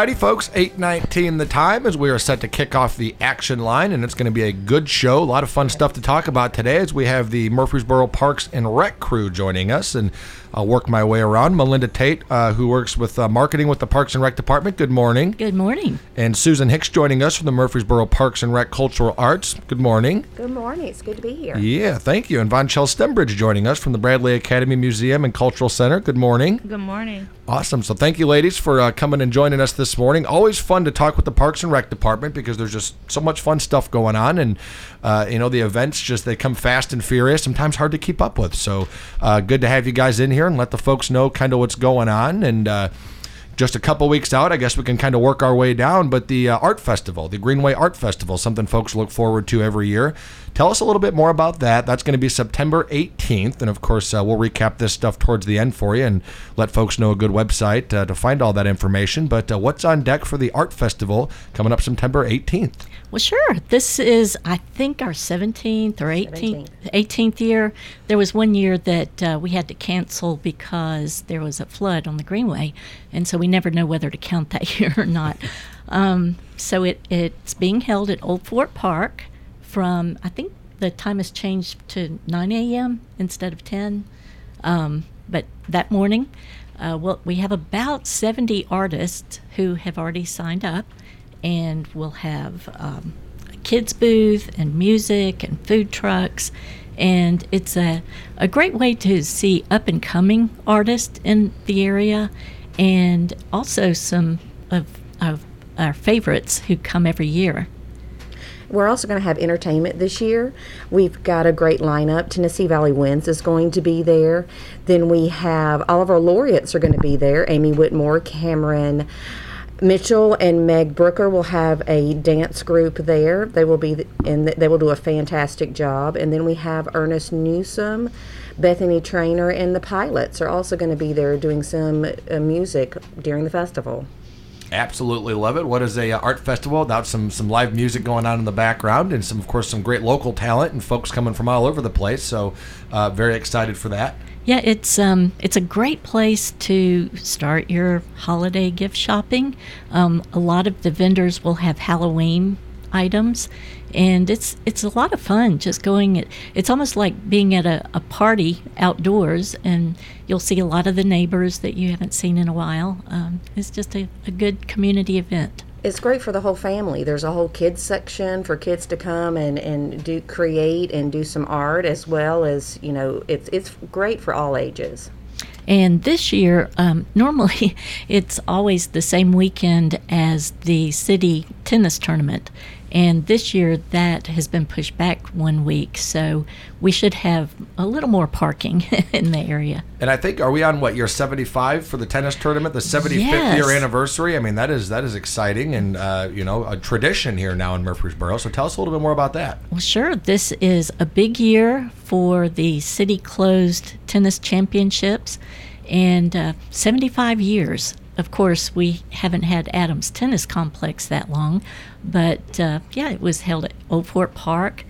Alrighty, folks, 819 the time as we are set to kick off the action line, and it's going to be a good show. A lot of fun stuff to talk about today as we have the Murfreesboro Parks and Rec crew joining us, and I'll work my way around. Melinda Tate, uh, who works with uh, marketing with the Parks and Rec Department, good morning. Good morning. And Susan Hicks joining us from the Murfreesboro Parks and Rec Cultural Arts, good morning. Good morning. It's good to be here. Yeah, thank you. And Von Chell Stembridge joining us from the Bradley Academy Museum and Cultural Center, good morning. Good morning. Awesome. So thank you, ladies, for uh, coming and joining us this morning. Always fun to talk with the Parks and Rec Department because there's just so much fun stuff going on, and uh, you know the events just they come fast and furious. Sometimes hard to keep up with. So uh, good to have you guys in here and let the folks know kind of what's going on and. Uh, just a couple weeks out, I guess we can kind of work our way down. But the uh, art festival, the Greenway Art Festival, something folks look forward to every year. Tell us a little bit more about that. That's going to be September 18th, and of course, uh, we'll recap this stuff towards the end for you and let folks know a good website uh, to find all that information. But uh, what's on deck for the art festival coming up September 18th? Well, sure. This is, I think, our 17th or 18th, 18th year. There was one year that uh, we had to cancel because there was a flood on the Greenway, and so we never know whether to count that year or not. Um, so it, it's being held at Old Fort Park from, I think the time has changed to 9 a.m. instead of 10. Um, but that morning, uh, well, we have about 70 artists who have already signed up, and we'll have um, a kids booth and music and food trucks. And it's a, a great way to see up and coming artists in the area and also some of, of our favorites who come every year. We're also going to have entertainment this year. We've got a great lineup. Tennessee Valley Winds is going to be there. Then we have all of our laureates are going to be there. Amy Whitmore, Cameron Mitchell, and Meg Brooker will have a dance group there. They will be, and they will do a fantastic job. And then we have Ernest Newsom, Bethany Trainer, and the Pilots are also going to be there doing some uh, music during the festival. Absolutely love it. What is a uh, art festival without some some live music going on in the background and some of course some great local talent and folks coming from all over the place. So uh, very excited for that. Yeah, it's um, it's a great place to start your holiday gift shopping. Um, a lot of the vendors will have Halloween items, and it's it's a lot of fun just going. It's almost like being at a, a party outdoors, and you'll see a lot of the neighbors that you haven't seen in a while. Um, it's just a, a good community event. It's great for the whole family. There's a whole kids section for kids to come and, and do create and do some art as well as you know it's it's great for all ages. And this year, um, normally it's always the same weekend as the city tennis tournament. And this year that has been pushed back one week. So we should have a little more parking in the area. And I think are we on what year 75 for the tennis tournament, the 75th Yes. year anniversary? I mean that is that is exciting and uh, you know a tradition here now in Murfreesboro. So tell us a little bit more about that. Well, sure. This is a big year for the city closed tennis championships and uh, 75 years. Of course, we haven't had Adams Tennis Complex that long, but uh, yeah, it was held at Old Fort Park.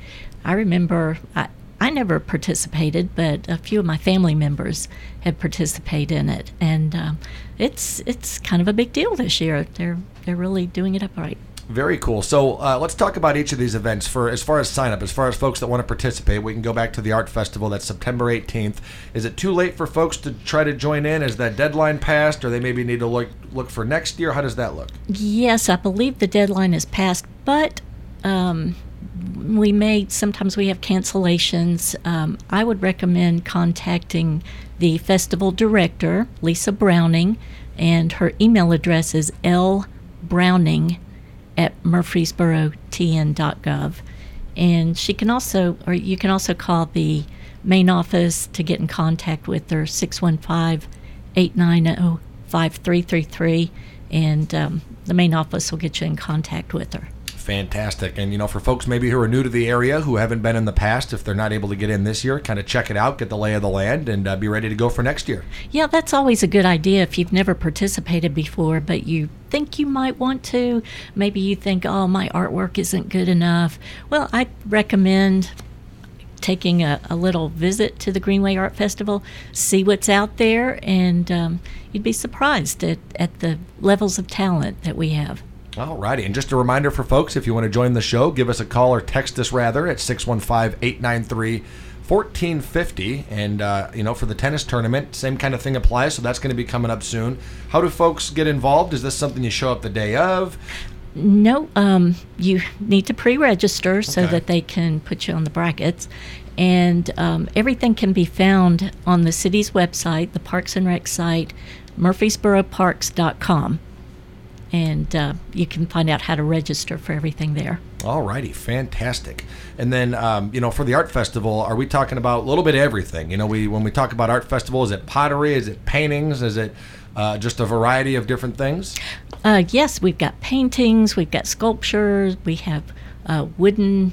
I remember I, I never participated, but a few of my family members have participated in it, and um, it's it's kind of a big deal this year. They're they're really doing it upright. Very cool. So uh, let's talk about each of these events. For as far as sign up, as far as folks that want to participate, we can go back to the art festival. That's September 18th. Is it too late for folks to try to join in? Is that deadline passed, or they maybe need to look look for next year? How does that look? Yes, I believe the deadline is passed, but um, we may sometimes we have cancellations. Um, I would recommend contacting the festival director, Lisa Browning, and her email address is lbrowning at murfreesborotn.gov. And she can also, or you can also call the main office to get in contact with her, 615 890 5333. And um, the main office will get you in contact with her. Fantastic. And, you know, for folks maybe who are new to the area, who haven't been in the past, if they're not able to get in this year, kind of check it out, get the lay of the land, and uh, be ready to go for next year. Yeah, that's always a good idea if you've never participated before, but you think you might want to. Maybe you think, oh, my artwork isn't good enough. Well, I recommend taking a, a little visit to the Greenway Art Festival, see what's out there, and um, you'd be surprised at, at the levels of talent that we have. All righty. And just a reminder for folks if you want to join the show, give us a call or text us rather at 615 893 1450. And, uh, you know, for the tennis tournament, same kind of thing applies. So that's going to be coming up soon. How do folks get involved? Is this something you show up the day of? No, um, you need to pre-register so that they can put you on the brackets, and um, everything can be found on the city's website, the Parks and Rec site, murfreesboroparks.com, and uh, you can find out how to register for everything there. All righty, fantastic. And then, um, you know, for the art festival, are we talking about a little bit of everything? You know, we when we talk about art festival, is it pottery? Is it paintings? Is it uh, just a variety of different things? Uh, yes, we've got paintings, we've got sculptures, we have uh, wooden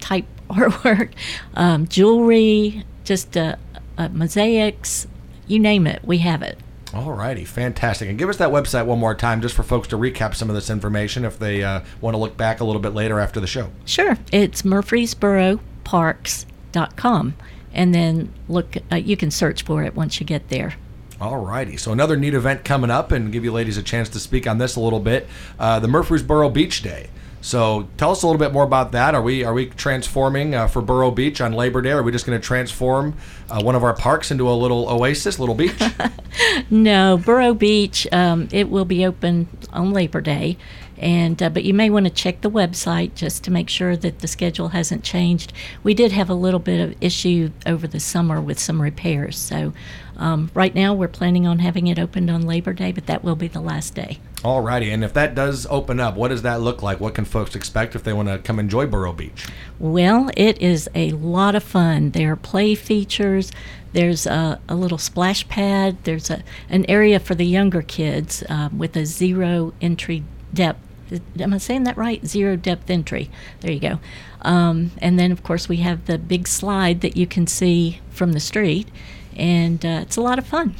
type artwork, um, jewelry, just uh, uh, mosaics, you name it, we have it. All righty, fantastic. And give us that website one more time, just for folks to recap some of this information if they uh, want to look back a little bit later after the show. Sure, it's murfreesboroparks.com, and then look. Uh, you can search for it once you get there. All righty. So another neat event coming up, and give you ladies a chance to speak on this a little bit. Uh, the Murfreesboro Beach Day. So tell us a little bit more about that. Are we are we transforming uh, for Borough Beach on Labor Day? Are we just going to transform uh, one of our parks into a little oasis, little beach? No, Borough Beach. Um, it will be open on Labor Day, and uh, but you may want to check the website just to make sure that the schedule hasn't changed. We did have a little bit of issue over the summer with some repairs, so um, right now we're planning on having it opened on Labor Day, but that will be the last day. All righty. And if that does open up, what does that look like? What can folks expect if they want to come enjoy Borough Beach? Well, it is a lot of fun. There are play features. There's a, a little splash pad. There's a, an area for the younger kids um, with a zero entry depth. Am I saying that right? Zero depth entry. There you go. Um, and then, of course, we have the big slide that you can see from the street, and uh, it's a lot of fun.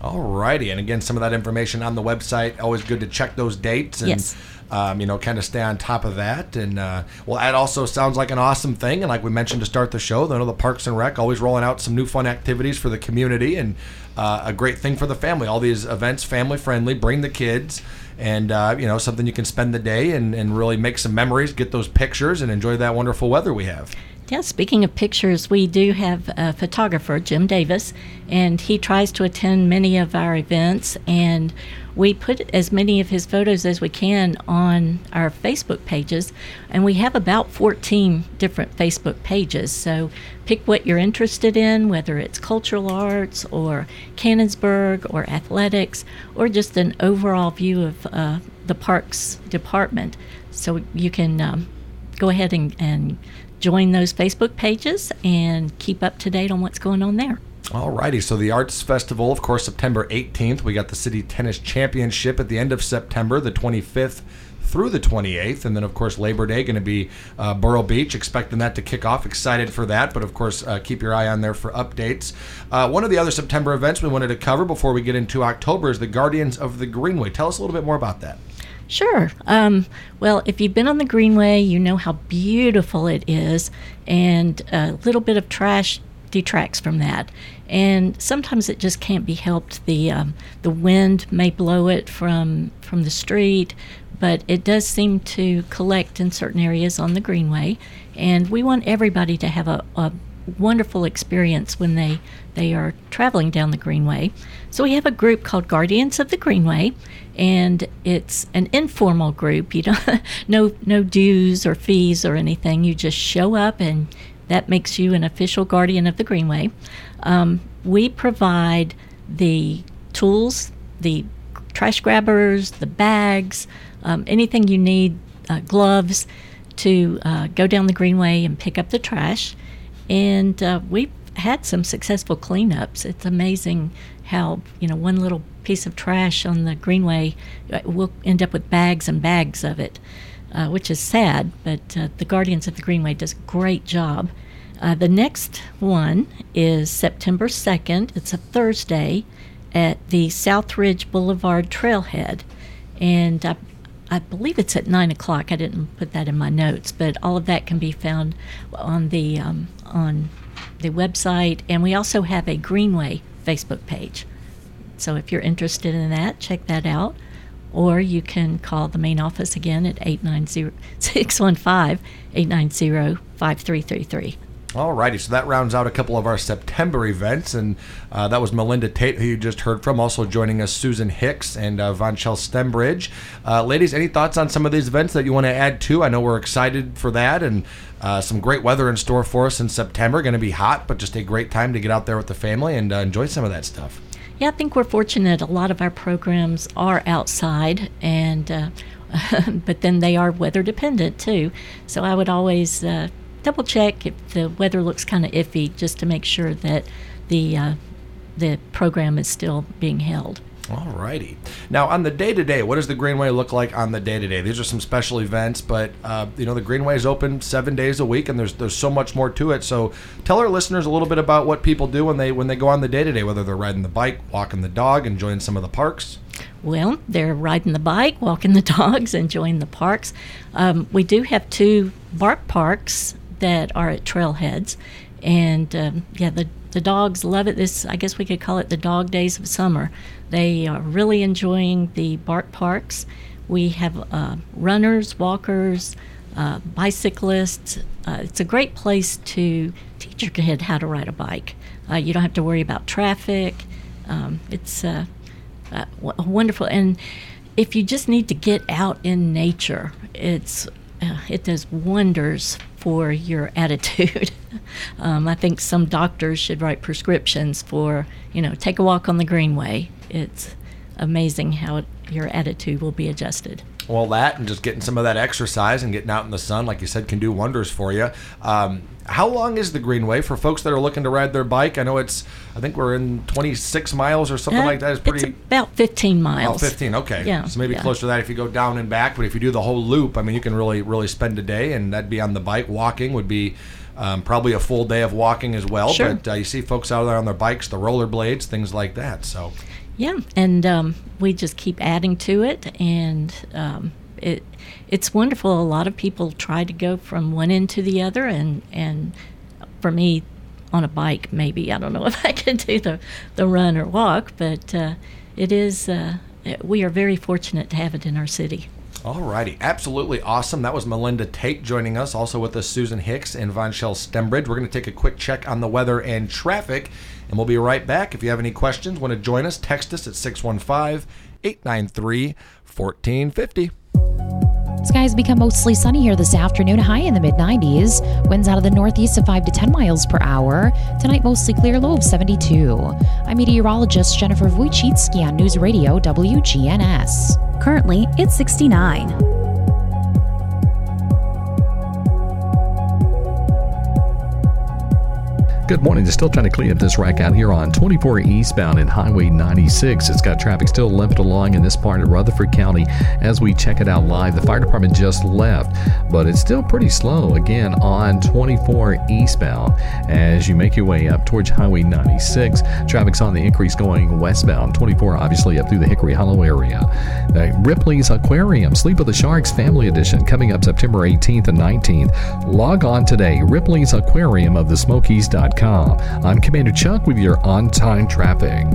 All righty. And again, some of that information on the website. Always good to check those dates and, Yes. um, you know, kind of stay on top of that. And, uh, well, that also sounds like an awesome thing. And like we mentioned to start the show, know the Parks and Rec always rolling out some new fun activities for the community and uh, a great thing for the family. All these events, family friendly, bring the kids. And, uh, you know, something you can spend the day and, and really make some memories, get those pictures, and enjoy that wonderful weather we have. Yeah, speaking of pictures, we do have a photographer, Jim Davis, and he tries to attend many of our events. And we put as many of his photos as we can on our Facebook pages. And we have about 14 different Facebook pages. So pick what you're interested in, whether it's cultural arts or Cannonsburgh or athletics or just an overall view of uh, the parks department. So you can um, go ahead and, and join those Facebook pages and keep up to date on what's going on there. Alrighty, so the Arts Festival, of course, September 18th. We got the City Tennis Championship at the end of September, the 25th through the 28th. And then, of course, Labor Day going to be uh, Borough Beach, expecting that to kick off. Excited for that, but of course, uh, keep your eye on there for updates. Uh, one of the other September events we wanted to cover before we get into October is the Guardians of the Greenway. Tell us a little bit more about that. Sure. Um, well, if you've been on the Greenway, you know how beautiful it is, and a little bit of trash detracts from that. And sometimes it just can't be helped. The um, the wind may blow it from from the street, but it does seem to collect in certain areas on the Greenway. And we want everybody to have a, a wonderful experience when they they are traveling down the Greenway. So we have a group called Guardians of the Greenway, and it's an informal group. You don't no no dues or fees or anything. You just show up, and that makes you an official guardian of the Greenway. Um, we provide the tools, the trash grabbers, the bags, um, anything you need, uh, gloves to uh, go down the greenway and pick up the trash. And uh, we've had some successful cleanups. It's amazing how, you know, one little piece of trash on the greenway, uh, we'll end up with bags and bags of it, uh, which is sad, but uh, the Guardians of the Greenway does a great job. The next one is September 2nd. It's a Thursday at the Southridge Boulevard Trailhead. And I, I believe it's at 9 o'clock. I didn't put that in my notes, but all of that can be found on the, um, on the website. And we also have a Greenway Facebook page. So if you're interested in that, check that out. Or you can call the main office again at 890 615 890 5333. Alrighty, so that rounds out a couple of our September events, and uh, that was Melinda Tate, who you just heard from. Also joining us, Susan Hicks and uh, Von Shell Stembridge. Uh, ladies, any thoughts on some of these events that you want to add to? I know we're excited for that, and uh, some great weather in store for us in September. Going to be hot, but just a great time to get out there with the family and uh, enjoy some of that stuff. Yeah, I think we're fortunate. A lot of our programs are outside, and uh, but then they are weather dependent too. So I would always uh, double check if the weather looks kind of iffy, just to make sure that the uh, the program is still being held. Alrighty. Now, on the day to day, what does the Greenway look like on the day to day? These are some special events, but uh, you know the Greenway is open seven days a week, and there's there's so much more to it. So, tell our listeners a little bit about what people do when they when they go on the day to day, whether they're riding the bike, walking the dog, enjoying some of the parks. Well, they're riding the bike, walking the dogs, enjoying the parks. Um, we do have two bark parks that are at trailheads, and um, yeah, the the dogs love it. This I guess we could call it the dog days of summer. They are really enjoying the bark parks. We have uh, runners, walkers, uh, bicyclists. Uh, it's a great place to teach your kid how to ride a bike. Uh, you don't have to worry about traffic. Um, it's uh, uh, wonderful, and if you just need to get out in nature, it's uh, it does wonders for your attitude. um, I think some doctors should write prescriptions for you know take a walk on the greenway. It's amazing how your attitude will be adjusted. Well, that and just getting some of that exercise and getting out in the sun, like you said, can do wonders for you. Um, how long is the Greenway for folks that are looking to ride their bike? I know it's, I think we're in 26 miles or something Uh, like that. It's pretty. about 15 Oh, miles. 15. Okay. Yeah, So maybe yeah. closer to that if you go down and back. But if you do the whole loop, I mean, you can really, really spend a day, and that'd be on the bike. Walking would be um, probably a full day of walking as well. Sure. But uh, you see folks out there on their bikes, the rollerblades, things like that. So, Yeah, and um, we just keep adding to it, and um, it it's wonderful. A lot of people try to go from one end to the other, and and for me, on a bike, maybe I don't know if I can do the the run or walk, but uh, it is. Uh, we are very fortunate to have it in our city. Alrighty, absolutely awesome. That was Melinda Tate joining us, also with us Susan Hicks and Von Shell Stembridge. We're going to take a quick check on the weather and traffic, and we'll be right back. If you have any questions, want to join us, text us at 615 893 1450. Skies become mostly sunny here this afternoon, high in the mid 90s. Winds out of the northeast of 5 to 10 miles per hour. Tonight, mostly clear, low of 72. I'm meteorologist Jennifer Wojcicki on News Radio WGNS. Currently, it's 69. Good morning. They're still trying to clean up this wreck out here on 24 eastbound and Highway 96. It's got traffic still limping along in this part of Rutherford County as we check it out live. The fire department just left, but it's still pretty slow again on 24 eastbound as you make your way up towards Highway 96. Traffic's on the increase going westbound. 24 obviously up through the Hickory Hollow area. Ripley's Aquarium, Sleep of the Sharks Family Edition, coming up September 18th and 19th. Log on today, Ripley's Aquarium of the Smokies.com. I'm Commander Chuck with your on time traffic.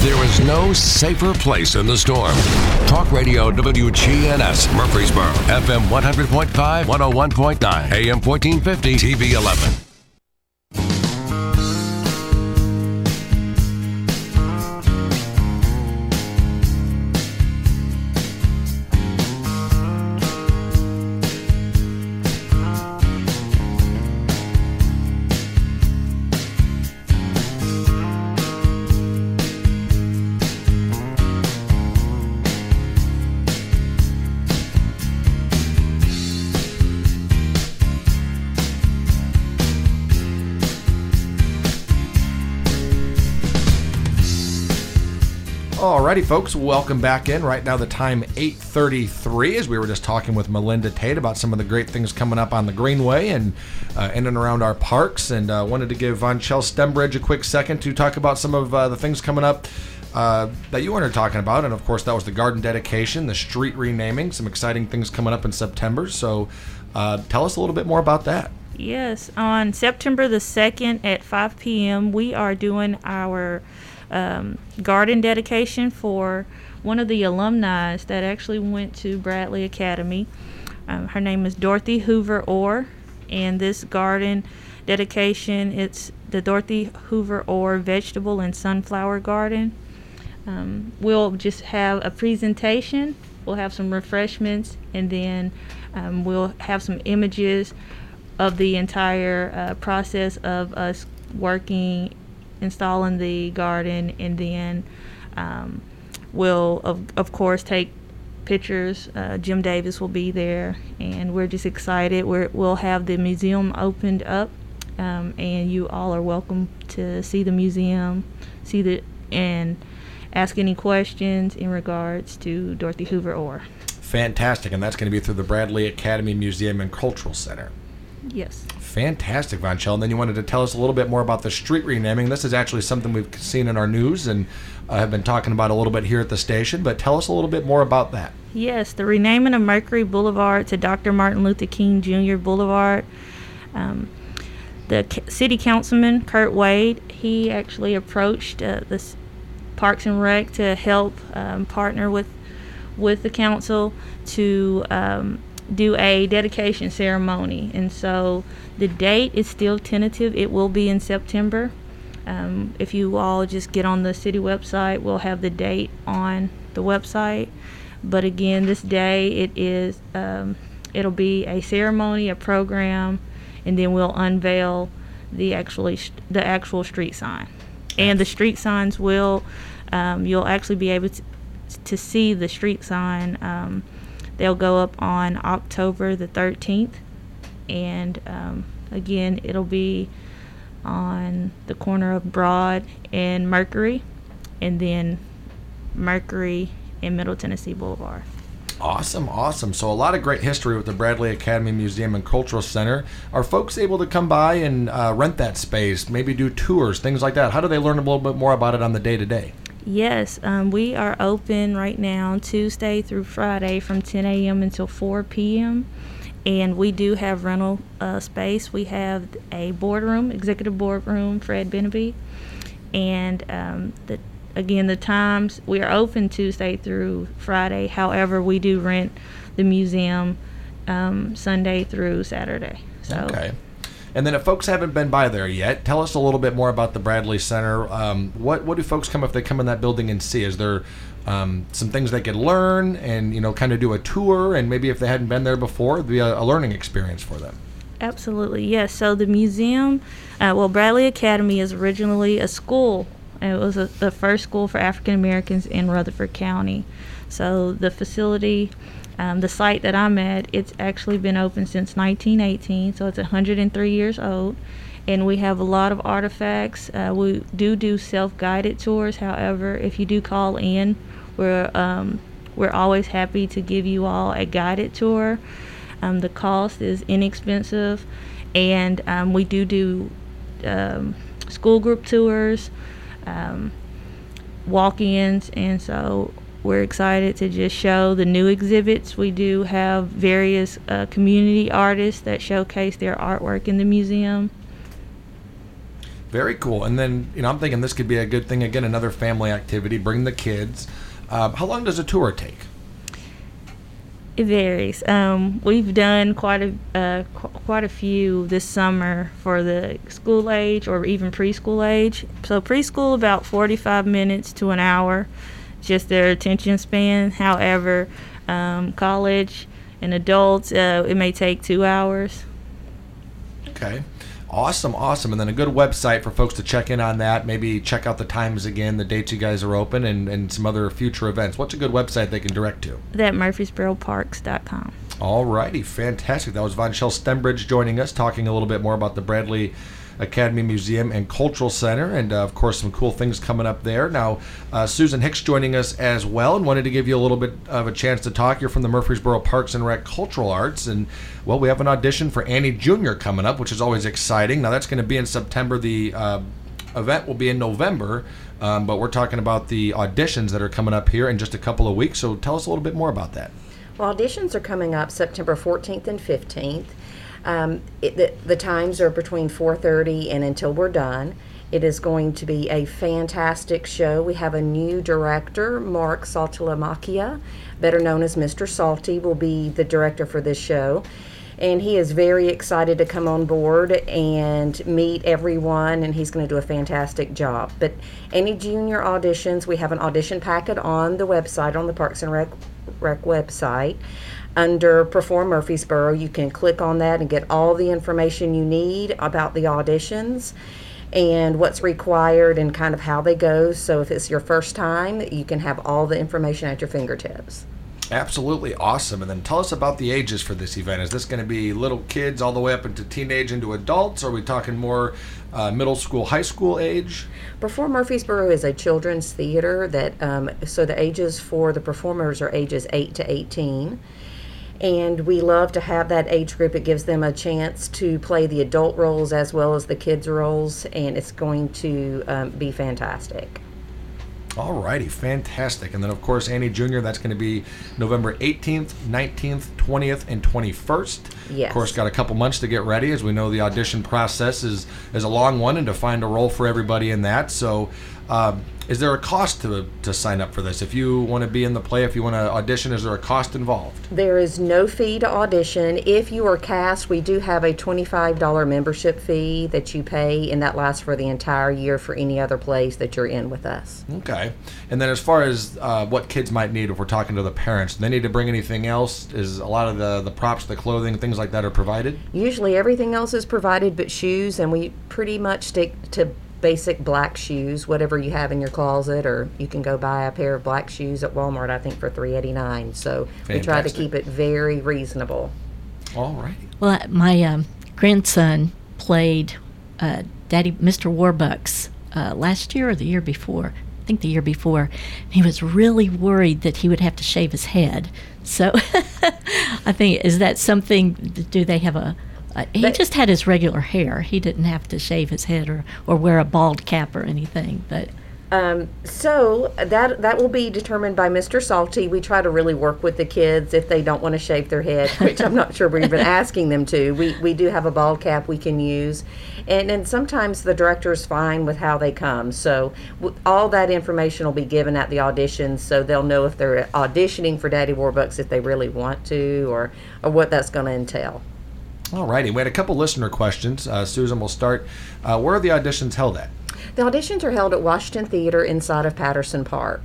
There no safer place in the storm. Talk Radio WGNS Murfreesboro, FM 100.5, 101.9, AM 1450, TV 11. Alrighty, folks, welcome back in. Right now, the time 8:33. As we were just talking with Melinda Tate about some of the great things coming up on the Greenway and uh, in and around our parks, and uh, wanted to give Von Chell Stembridge a quick second to talk about some of uh, the things coming up uh, that you wanted talking about, and of course, that was the garden dedication, the street renaming, some exciting things coming up in September. So, uh, tell us a little bit more about that. Yes, on September the 2nd at 5 p.m., we are doing our um, garden dedication for one of the alumni that actually went to Bradley Academy. Um, her name is Dorothy Hoover Orr, and this garden dedication it's the Dorothy Hoover Orr Vegetable and Sunflower Garden. Um, we'll just have a presentation. We'll have some refreshments, and then um, we'll have some images of the entire uh, process of us working, installing the garden, and then um, we'll of, of course take pictures. Uh, Jim Davis will be there, and we're just excited. We're, we'll have the museum opened up, um, and you all are welcome to see the museum, see the and ask any questions in regards to Dorothy Hoover Orr. Fantastic, and that's going to be through the Bradley Academy Museum and Cultural Center. Yes. Fantastic, Von Chell. And then you wanted to tell us a little bit more about the street renaming. This is actually something we've seen in our news and uh, have been talking about a little bit here at the station. But tell us a little bit more about that. Yes, the renaming of Mercury Boulevard to Dr. Martin Luther King Jr. Boulevard. Um, the c- city councilman Kirt Wade, he actually approached uh, the s- Parks and Rec to help um, partner with with the council to um, do a dedication ceremony, and so the date is still tentative. It will be in September. Um, if you all just get on the city website, we'll have the date on the website. But again, this day it is um, it'll be a ceremony, a program, and then we'll unveil the actually the actual street sign. And the street signs will um, you'll actually be able to, to see the street sign. They'll go up on October the 13th, and um, again it'll be on the corner of Broad and Mercury, and then Mercury and Middle Tennessee Boulevard. Awesome, awesome. So a lot of great history with the Bradley Academy Museum and Cultural Center. Are folks able to come by and uh, rent that space, maybe do tours, things like that? How do they learn a little bit more about it on the day to day? Yes, um, we are open right now Tuesday through Friday from 10 a.m. until 4 p.m. And we do have rental uh, space. We have a boardroom, executive boardroom, Fred Beneby. And um, the, again, the times we are open Tuesday through Friday. However, we do rent the museum um, Sunday through Saturday. So Okay. And then if folks haven't been by there yet, tell us a little bit more about the Bradley Center. Um, what what do folks come if they come in that building and see? Is there um, some things they could learn and you know kind of do a tour and maybe if they hadn't been there before, it'd be a, a learning experience for them. Absolutely, yes. So the museum, uh, well, Bradley Academy is originally a school. It was a, the first school for African Americans in Rutherford County. So the facility, um, the site that I'm at, it's actually been open since 1918. So it's 103 years old, and we have a lot of artifacts. Uh, we do do self-guided tours. However, if you do call in, we're um, we're always happy to give you all a guided tour. Um, the cost is inexpensive, and um, we do do um, school group tours, um, walk-ins, and so we're excited to just show the new exhibits. We do have various uh, community artists that showcase their artwork in the museum. Very cool. And then, you know, I'm thinking this could be a good thing. Again, another family activity. Bring the kids. Uh, how long does a tour take? It varies. Um, we've done quite a uh, qu- quite a few this summer for the school age or even preschool age. So preschool about 45 minutes to an hour, just their attention span. However, um, college and adults, uh, it may take two hours. Okay. Awesome, awesome. And then a good website for folks to check in on that. Maybe check out the times again, the dates you guys are open, and, and some other future events. What's a good website they can direct to? That MurfreesboroParks.com. All righty, fantastic. That was Von Shell Stembridge joining us, talking a little bit more about the Bradley Academy Museum and Cultural Center, and uh, of course, some cool things coming up there. Now, uh, Susan Hicks joining us as well, and wanted to give you a little bit of a chance to talk. You're from the Murfreesboro Parks and Rec Cultural Arts, and well, we have an audition for Annie Jr. coming up, which is always exciting. Now, that's going to be in September. The uh, event will be in November, um, but we're talking about the auditions that are coming up here in just a couple of weeks. So, tell us a little bit more about that. Well, auditions are coming up September 14th and 15th. Um, it, the, the times are between 4:30 and until we're done. It is going to be a fantastic show. We have a new director, Mark Saltalamacchia, better known as Mr. Salty, will be the director for this show. And he is very excited to come on board and meet everyone, and he's going to do a fantastic job. But Annie Jr. auditions, we have an audition packet on the website, on the Parks and Rec, Rec website. Under Perform Murfreesboro, you can click on that and get all the information you need about the auditions and what's required and kind of how they go. So if it's your first time, you can have all the information at your fingertips. Absolutely awesome. And then tell us about the ages for this event. Is this going to be little kids all the way up into teenage into adults? Or are we talking more uh, middle school, high school age? Perform Murfreesboro is a children's theater that, um, so the ages for the performers are ages 8 to 18. And we love to have that age group. It gives them a chance to play the adult roles as well as the kids' roles, and it's going to um, be fantastic. All righty, fantastic. And then, of course, Annie Jr., that's going to be November 18th, 19th, 20th, and 21st. Yes. Of course, got a couple months to get ready. As we know, the audition process is, is a long one and to find a role for everybody in that. So, um, is there a cost to, to sign up for this? If you want to be in the play, if you want to audition, is there a cost involved? There is no fee to audition. If you are cast, we do have a $25 membership fee that you pay, and that lasts for the entire year for any other plays that you're in with us. Okay. And then, as far as uh, what kids might need, if we're talking to the parents, do they need to bring anything else? Is a lot of the, the props, the clothing, things like that are provided? Usually everything else is provided but shoes, and we pretty much stick to basic black shoes, whatever you have in your closet, or you can go buy a pair of black shoes at Walmart, I think, for three eighty nine. So we try to keep it very reasonable. All righty. Well, my um, grandson played uh, Daddy Mr. Warbucks uh, last year or the year before. I think the year before. He was really worried that he would have to shave his head. So I think is that something? Do they have a? Uh, he They- just had his regular hair. He didn't have to shave his head or, or wear a bald cap or anything. But Um, so that that will be determined by Mr. Salty. We try to really work with the kids if they don't want to shave their head, which I'm not sure we're even asking them to. We we do have a bald cap we can use, and and sometimes the director is fine with how they come. So w- all that information will be given at the auditions, so they'll know if they're auditioning for Daddy Warbucks if they really want to, or or what that's going to entail. All righty. We had a couple listener questions. Uh, Susan, we'll start. Uh, where are the auditions held at? The auditions are held at Washington Theater inside of Patterson Park.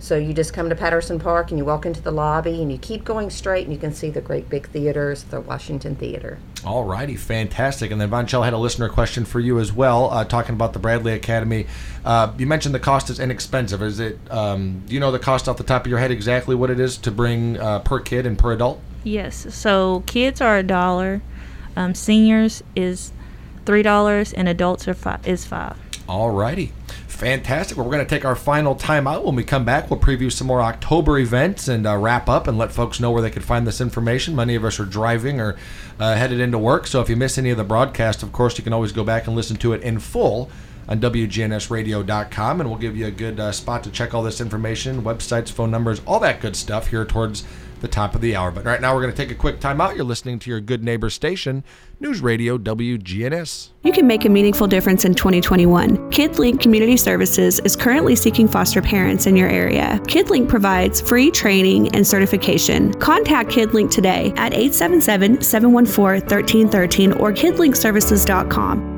So you just come to Patterson Park and you walk into the lobby and you keep going straight and you can see the great big theaters, the Washington Theater. All righty, fantastic. And then Von Chell had a listener question for you as well, uh, talking about the Bradley Academy. Uh, you mentioned the cost is inexpensive. Is it? Um, do you know the cost off the top of your head exactly what it is to bring uh, per kid and per adult? Yes. So kids are a dollar, um, seniors is three dollars, and adults are five is five. All righty. Fantastic. Well, we're going to take our final time out. When we come back, we'll preview some more October events and uh, wrap up and let folks know where they can find this information. Many of us are driving or uh, headed into work, so if you miss any of the broadcast, of course, you can always go back and listen to it in full on WGNSradio.com, and we'll give you a good uh, spot to check all this information, websites, phone numbers, all that good stuff here towards the top of the hour. But right now, we're going to take a quick time out. You're listening to your good neighbor station, News Radio WGNS. You can make a meaningful difference in 2021. KidLink Community Services is currently seeking foster parents in your area. KidLink provides free training and certification. Contact KidLink today at 877 714 1313 or kidlinkservices.com.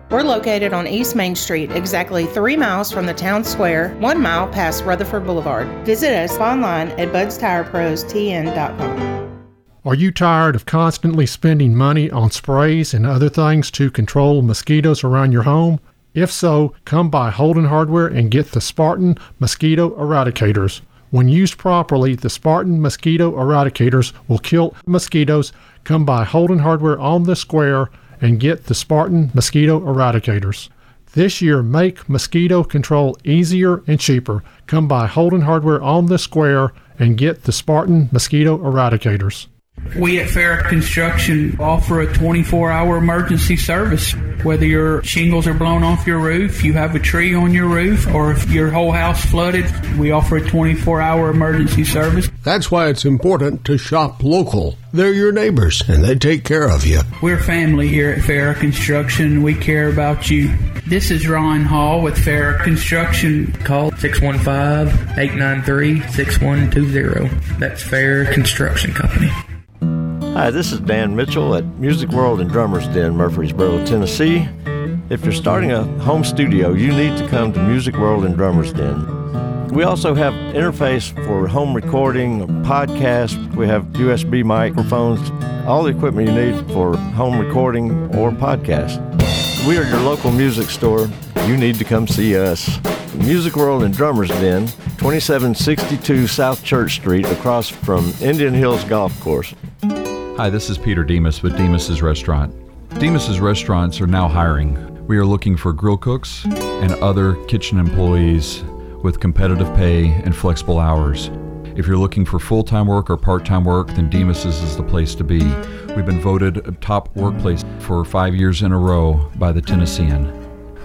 We're located on East Main Street, exactly three miles from the town square, one mile past Rutherford Boulevard. Visit us online at budstireprostn.com. Are you tired of constantly spending money on sprays and other things to control mosquitoes around your home? If so, come by Holden Hardware and get the Spartan Mosquito Eradicators. When used properly, the Spartan Mosquito Eradicators will kill mosquitoes. Come by Holden Hardware on the square and get the Spartan Mosquito Eradicators. This year, make mosquito control easier and cheaper. Come by Holden Hardware on the square and get the Spartan Mosquito Eradicators. We at Farrah Construction offer a 24 hour emergency service. Whether your shingles are blown off your roof, you have a tree on your roof, or if your whole house flooded, we offer a 24 hour emergency service. That's why it's important to shop local. They're your neighbors and they take care of you. We're family here at Farrah Construction. We care about you. This is Ron Hall with Farrah Construction. Call 615 893 6120. That's Farrah Construction Company. Hi, this is Dan Mitchell at Music World and Drummers Den, Murfreesboro, Tennessee. If you're starting a home studio, you need to come to Music World and Drummers Den. We also have interface for home recording, podcast. We have USB microphones, all the equipment you need for home recording or podcast. We are your local music store. You need to come see us. Music World and Drummers Den, 2762 South Church Street, across from Indian Hills Golf Course. Hi, this is Peter Demas with Demas's Restaurant. Demas's Restaurants are now hiring. We are looking for grill cooks and other kitchen employees with competitive pay and flexible hours. If you're looking for full time work or part time work, then Demas's is the place to be. We've been voted a top workplace for five years in a row by the Tennessean.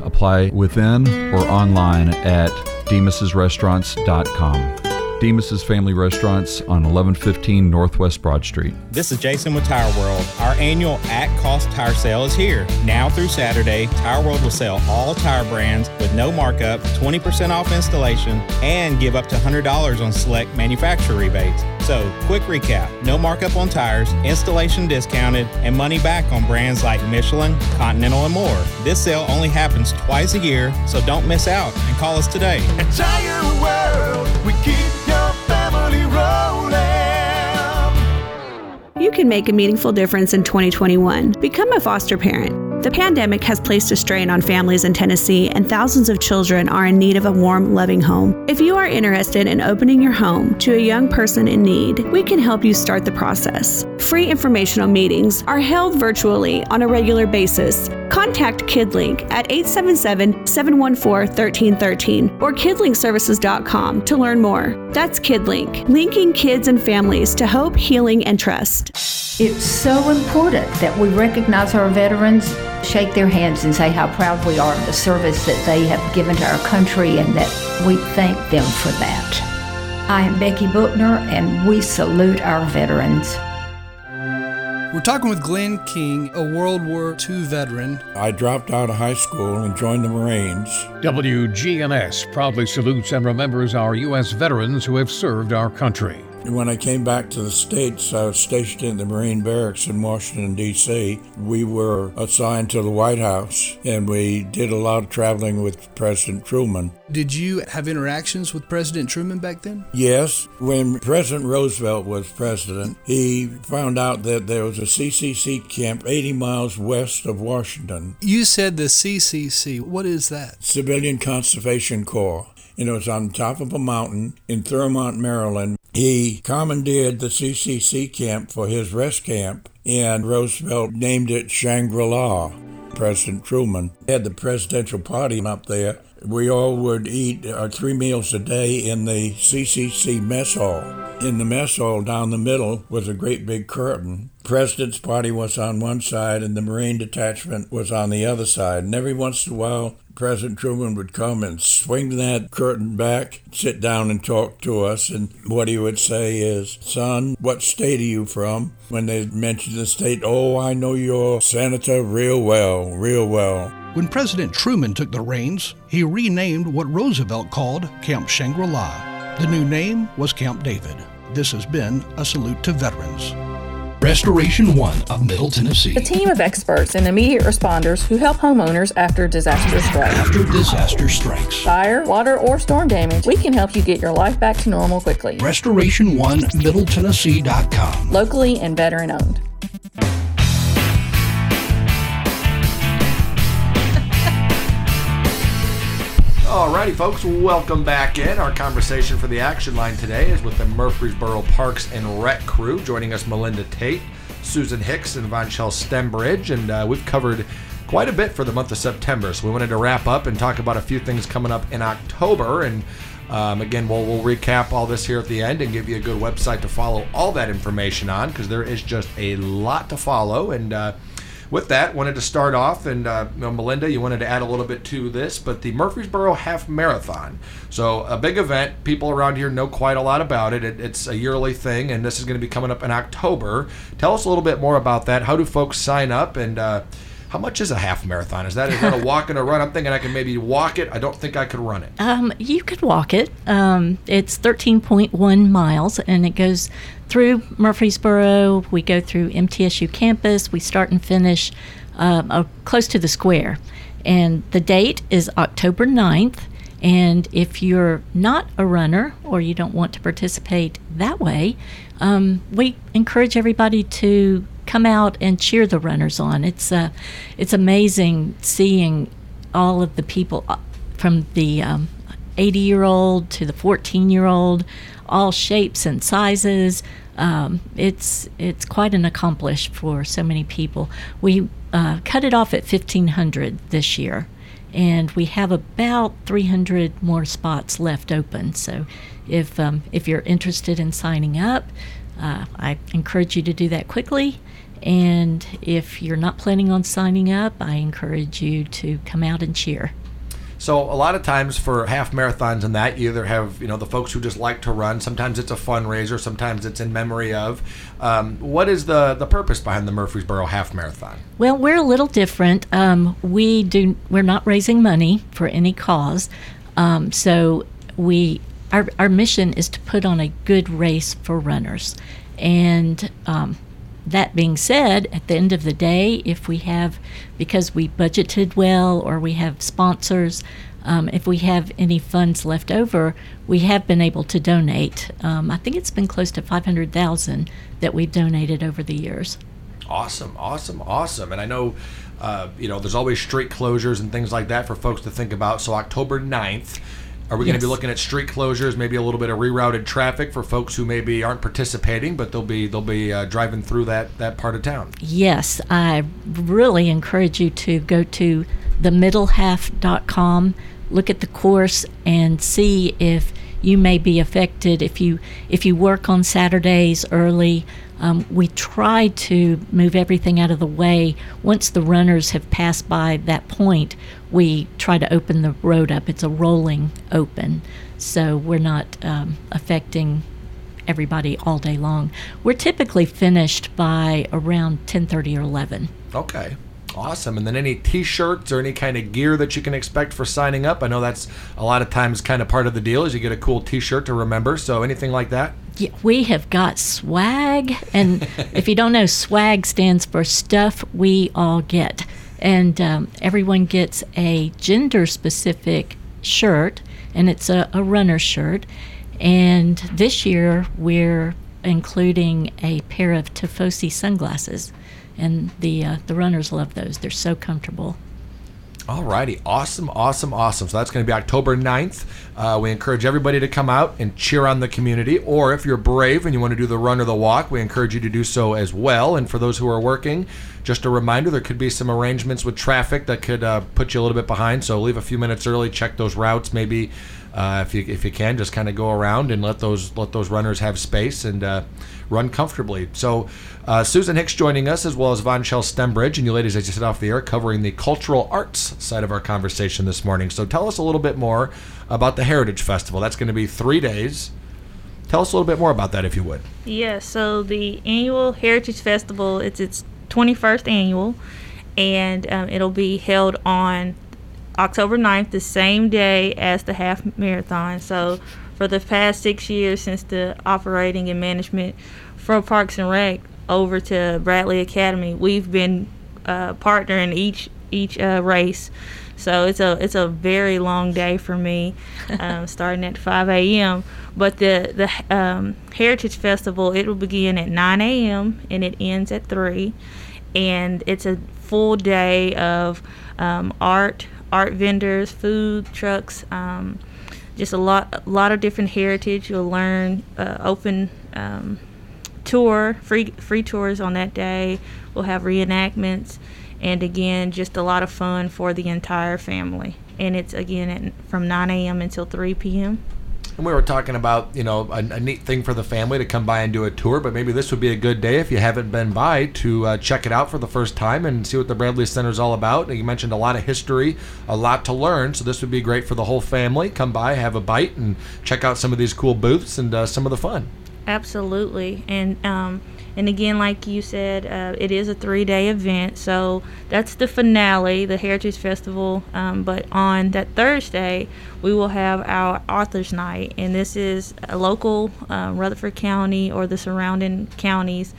Apply within or online at demas'srestaurants.com. Demas's Family Restaurants on 1115 Northwest Broad Street. This is Jason with Tire World. Our annual at cost tire sale is here. Now through Saturday, Tire World will sell all tire brands with no markup, 20% off installation, and give up to $100 on select manufacturer rebates. So, quick recap no markup on tires, installation discounted, and money back on brands like Michelin, Continental, and more. This sale only happens twice a year, so don't miss out and call us today. Tire World, we keep You can make a meaningful difference in 2021. Become a foster parent. The pandemic has placed a strain on families in Tennessee, and thousands of children are in need of a warm, loving home. If you are interested in opening your home to a young person in need, we can help you start the process. Free informational meetings are held virtually on a regular basis. Contact KidLink at 877 714 1313 or kidlinkservices.com to learn more. That's KidLink, linking kids and families to hope, healing, and trust. It's so important that we recognize our veterans, shake their hands, and say how proud we are of the service that they have given to our country and that we thank them for that. I am Becky Bookner, and we salute our veterans. We're talking with Glenn King, a World War II veteran. I dropped out of high school and joined the Marines. WGNS proudly salutes and remembers our U.S. veterans who have served our country. When I came back to the States, I was stationed in the Marine Barracks in Washington, D.C. We were assigned to the White House, and we did a lot of traveling with President Truman. Did you have interactions with President Truman back then? Yes, when President Roosevelt was president, he found out that there was a CCC camp 80 miles west of Washington, You said the CCC. What is that? Civilian Conservation Corps. And it was on top of a mountain in Thurmont, Maryland. He commandeered the CCC camp for his rest camp, and Roosevelt named it Shangri La. President Truman had the presidential party up there. We all would eat uh, three meals a day in the CCC mess hall. In the mess hall down the middle was a great big curtain. President's party was on one side and the Marine detachment was on the other side. And every once in a while, President Truman would come and swing that curtain back, sit down and talk to us. And what he would say is, Son, what state are you from? When they mentioned the state, oh, I know your senator real well, real well. When President Truman took the reins, he renamed what Roosevelt called Camp Shangri La. The new name was Camp David. This has been a salute to veterans. Restoration One of Middle Tennessee. A team of experts and immediate responders who help homeowners after disaster strikes. After disaster strikes. Fire, water, or storm damage, we can help you get your life back to normal quickly. Restoration One Middle MiddleTennessee.com. Locally and veteran owned. Alrighty, folks, welcome back in. Our conversation for the action line today is with the Murfreesboro Parks and Rec crew. Joining us, Melinda Tate, Susan Hicks, and Von Shell Stembridge. And uh, we've covered quite a bit for the month of September. So we wanted to wrap up and talk about a few things coming up in October. And um, again, we'll, we'll recap all this here at the end and give you a good website to follow all that information on because there is just a lot to follow. And uh, with that, wanted to start off, and uh, Melinda, you wanted to add a little bit to this, but the Murfreesboro Half Marathon. So a big event. People around here know quite a lot about it. it it's a yearly thing, and this is going to be coming up in October. Tell us a little bit more about that. How do folks sign up, and uh, how much is a half marathon? Is that is that a walk and a run? I'm thinking I can maybe walk it. I don't think I could run it. Um, you could walk it. Um, it's 13.1 miles, and it goes through Murfreesboro. We go through MTSU campus. We start and finish um, uh, close to the square. And the date is October 9th. And if you're not a runner or you don't want to participate that way, um, we encourage everybody to come out and cheer the runners on. It's uh, it's amazing seeing all of the people uh, from the 80 year old to the 14 year old, all shapes and sizes. Um, it's it's quite an accomplish for so many people. We uh, cut it off at 1500 this year, and we have about 300 more spots left open. So, if um, if you're interested in signing up, uh, I encourage you to do that quickly. And if you're not planning on signing up, I encourage you to come out and cheer. So a lot of times for half marathons and that, you either have you know the folks who just like to run. Sometimes it's a fundraiser. Sometimes it's in memory of. Um, what is the the purpose behind the Murfreesboro Half Marathon? Well, we're a little different. Um, we do. We're not raising money for any cause. Um, so we our our mission is to put on a good race for runners, and um, that being said, at the end of the day, if we have, because we budgeted well or we have sponsors, um, if we have any funds left over, we have been able to donate. Um, I think it's been close to 500,000 that we've donated over the years. Awesome, awesome, awesome. And I know, uh, you know, there's always street closures and things like that for folks to think about. So October 9th, are we going to be looking at street closures, maybe a little bit of rerouted traffic for folks who maybe aren't participating, but they'll be they'll be uh, driving through that that part of town? Yes, I really encourage you to go to themiddlehalf.com, look at the course, and see if you may be affected. If you if you work on Saturdays early, um, we try to move everything out of the way. Once the runners have passed by that point, we try to open the road up. It's a rolling open, so we're not um, affecting everybody all day long. We're typically finished by around 10:30 or 11. Okay. Awesome. And then any T-shirts or any kind of gear that you can expect for signing up? I know that's a lot of times kind of part of the deal is you get a cool T-shirt to remember. So anything like that? Yeah, we have got swag, and if you don't know, swag stands for stuff we all get, and um, everyone gets a gender-specific shirt, and it's a, a runner shirt. And this year we're including a pair of Tifosi sunglasses, and the uh, the runners love those. They're so comfortable. All righty. awesome, awesome, awesome. So that's going to be October 9th. Uh, we encourage everybody to come out and cheer on the community. Or if you're brave and you want to do the run or the walk, we encourage you to do so as well. And for those who are working, just a reminder there could be some arrangements with traffic that could uh, put you a little bit behind. So leave a few minutes early, check those routes, maybe. Uh, if you if you can, just kind of go around and let those let those runners have space and uh, run comfortably. So, uh, Susan Hicks joining us as well as Von Shell Stembridge, and you ladies as you sit off the air covering the cultural arts side of our conversation this morning. So, tell us a little bit more about the Heritage Festival. That's going to be three days. Tell us a little bit more about that, if you would. Yeah, so the annual Heritage Festival, it's its 21st annual, and um, it'll be held on October 9th, the same day as the half marathon. So, for the past six years since the operating and management from Parks and Rec over to Bradley Academy, we've been uh, partnering each each uh, race. So it's a it's a very long day for me, um, starting at 5 a.m. But the the um, Heritage Festival it will begin at 9 a.m. and it ends at three, and it's a full day of um, art, art vendors, food trucks, um, just a lot a lot of different heritage. You'll learn uh, open um, tour, free free tours on that day. We'll have reenactments, and again, just a lot of fun for the entire family. And it's again at, from 9 a.m. until 3 p.m. And we were talking about, you know, a, a, neat thing for the family to come by and do a tour, but maybe this would be a good day if you haven't been by to uh, check it out for the first time and see what the Bradley Center is all about. And You mentioned a lot of history, a lot to learn, so this would be great for the whole family. Come by, have a bite, and check out some of these cool booths and uh, some of the fun. Absolutely, and um, and again, like you said, uh, it is a three-day event, so that's the finale, the Heritage Festival. Um, but on that Thursday, we will have our Authors Night, and this is a local uh, Rutherford County or the surrounding counties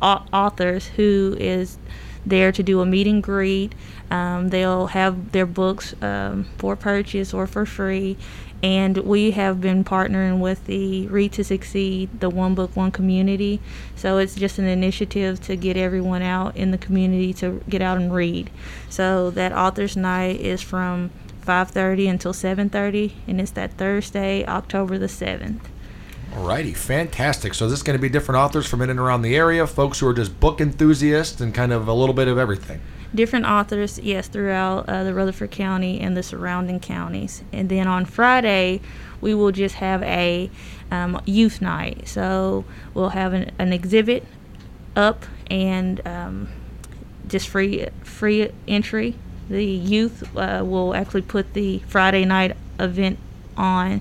au- authors who is there to do a meet and greet. Um, they'll have their books um, for purchase or for free, and we have been partnering with the Read to Succeed, the One Book One Community. So it's just an initiative to get everyone out in the community to get out and read. So that authors night is from 5:30 until 7:30, and it's that Thursday, October the 7th. Alrighty, fantastic. So this is going to be different authors from in and around the area, folks who are just book enthusiasts and kind of a little bit of everything different authors, yes, throughout uh, the Rutherford County and the surrounding counties. And then on Friday, we will just have a um, youth night. So we'll have an, an exhibit up and um, just free free entry. The youth uh, will actually put the Friday night event on,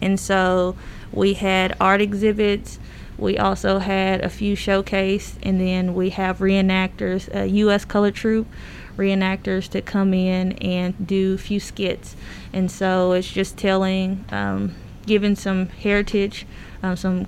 and so we had art exhibits. We also had a few showcase, and then we have reenactors, U.S. Color Troupe reenactors to come in and do a few skits. And so it's just telling, um, giving some heritage, um, some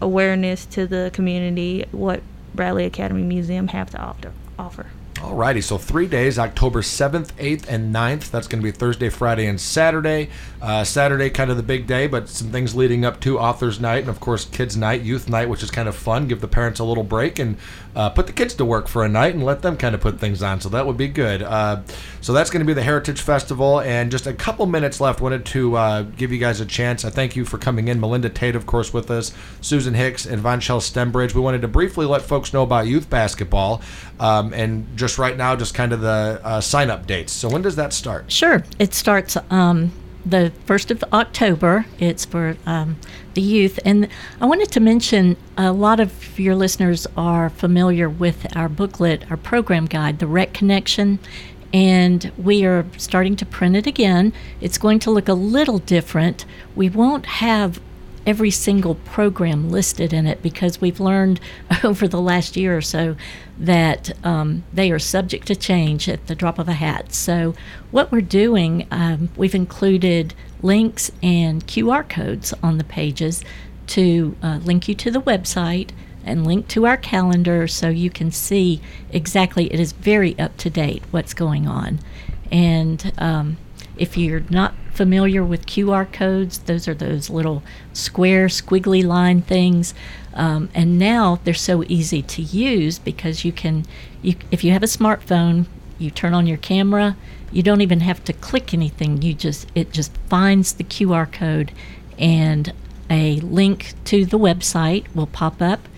awareness to the community what Bradley Academy Museum have to offer. offer. Alrighty, so three days, October 7th, 8th, and 9th. That's going to be Thursday, Friday, and Saturday. Uh, Saturday, kind of the big day, but some things leading up to Authors Night and, of course, Kids Night, Youth Night, which is kind of fun. Give the parents a little break and uh, put the kids to work for a night and let them kind of put things on. So that would be good. Uh, so that's going to be the Heritage Festival. And just a couple minutes left. Wanted to uh, give you guys a chance. I thank you for coming in. Melinda Tate, of course, with us, Susan Hicks, and Von Shell Stembridge. We wanted to briefly let folks know about youth basketball um, and just right now, just kind of the uh, sign up dates. So when does that start? Sure. It starts. Um, the 1st of October. It's for um, the youth. And I wanted to mention a lot of your listeners are familiar with our booklet, our program guide, The Rec Connection. And we are starting to print it again. It's going to look a little different. We won't have every single program listed in it because we've learned over the last year or so that um, they are subject to change at the drop of a hat. So, what we're doing, um, we've included links and QR codes on the pages to uh, link you to the website and link to our calendar so you can see exactly, it is very up to date what's going on. And um, if you're not familiar with QR codes, those are those little square, squiggly line things. Um, and now they're so easy to use because you can, you, if you have a smartphone, you turn on your camera, you don't even have to click anything. You just it just finds the QR code, and a link to the website will pop up.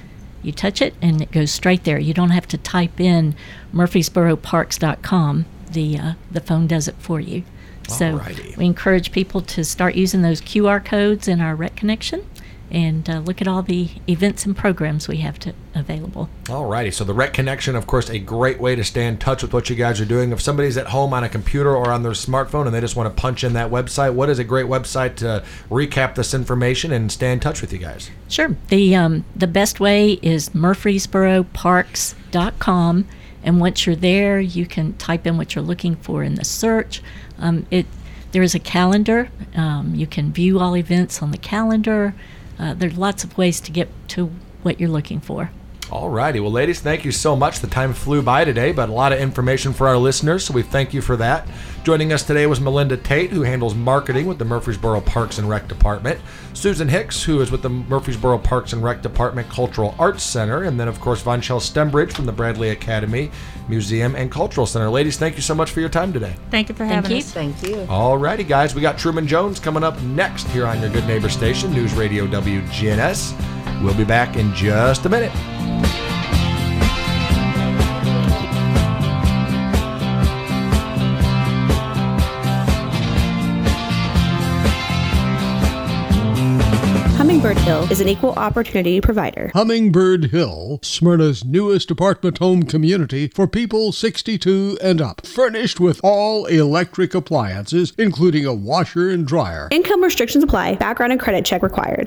You touch it, and it goes straight there. You don't have to type in murfreesboroparks.com. The uh, the phone does it for you. So Alrighty. we encourage people to start using those QR codes in our Rec Connection, and uh, look at all the events and programs we have to available. Alrighty, so the Rec Connection, of course, a great way to stay in touch with what you guys are doing. If somebody's at home on a computer or on their smartphone and they just want to punch in that website, what is a great website to recap this information and stay in touch with you guys? Sure. The um, the best way is murfreesboroparks.com, and once you're there, you can type in what you're looking for in the search. Um, it there is a calendar. Um, you can view all events on the calendar. Uh, there's lots of ways to get to what you're looking for. All righty. well, ladies, thank you so much. The time flew by today, but a lot of information for our listeners, so we thank you for that. Joining us today was Melinda Tate, who handles marketing with the Murfreesboro Parks and Rec Department, Susan Hicks, who is with the Murfreesboro Parks and Rec Department Cultural Arts Center, and then, of course, Von Shell Stembridge from the Bradley Academy Museum and Cultural Center. Ladies, thank you so much for your time today. Thank you for Thank having you. us. Thank you. Alrighty, guys, we got Truman Jones coming up next here on your Good Neighbor Station, News Radio WGNS. We'll be back in just a minute. Hummingbird Hill is an equal opportunity provider. Hummingbird Hill, Smyrna's newest apartment home community for people 62 and up. Furnished with all electric appliances, including a washer and dryer. Income restrictions apply. Background and credit check required.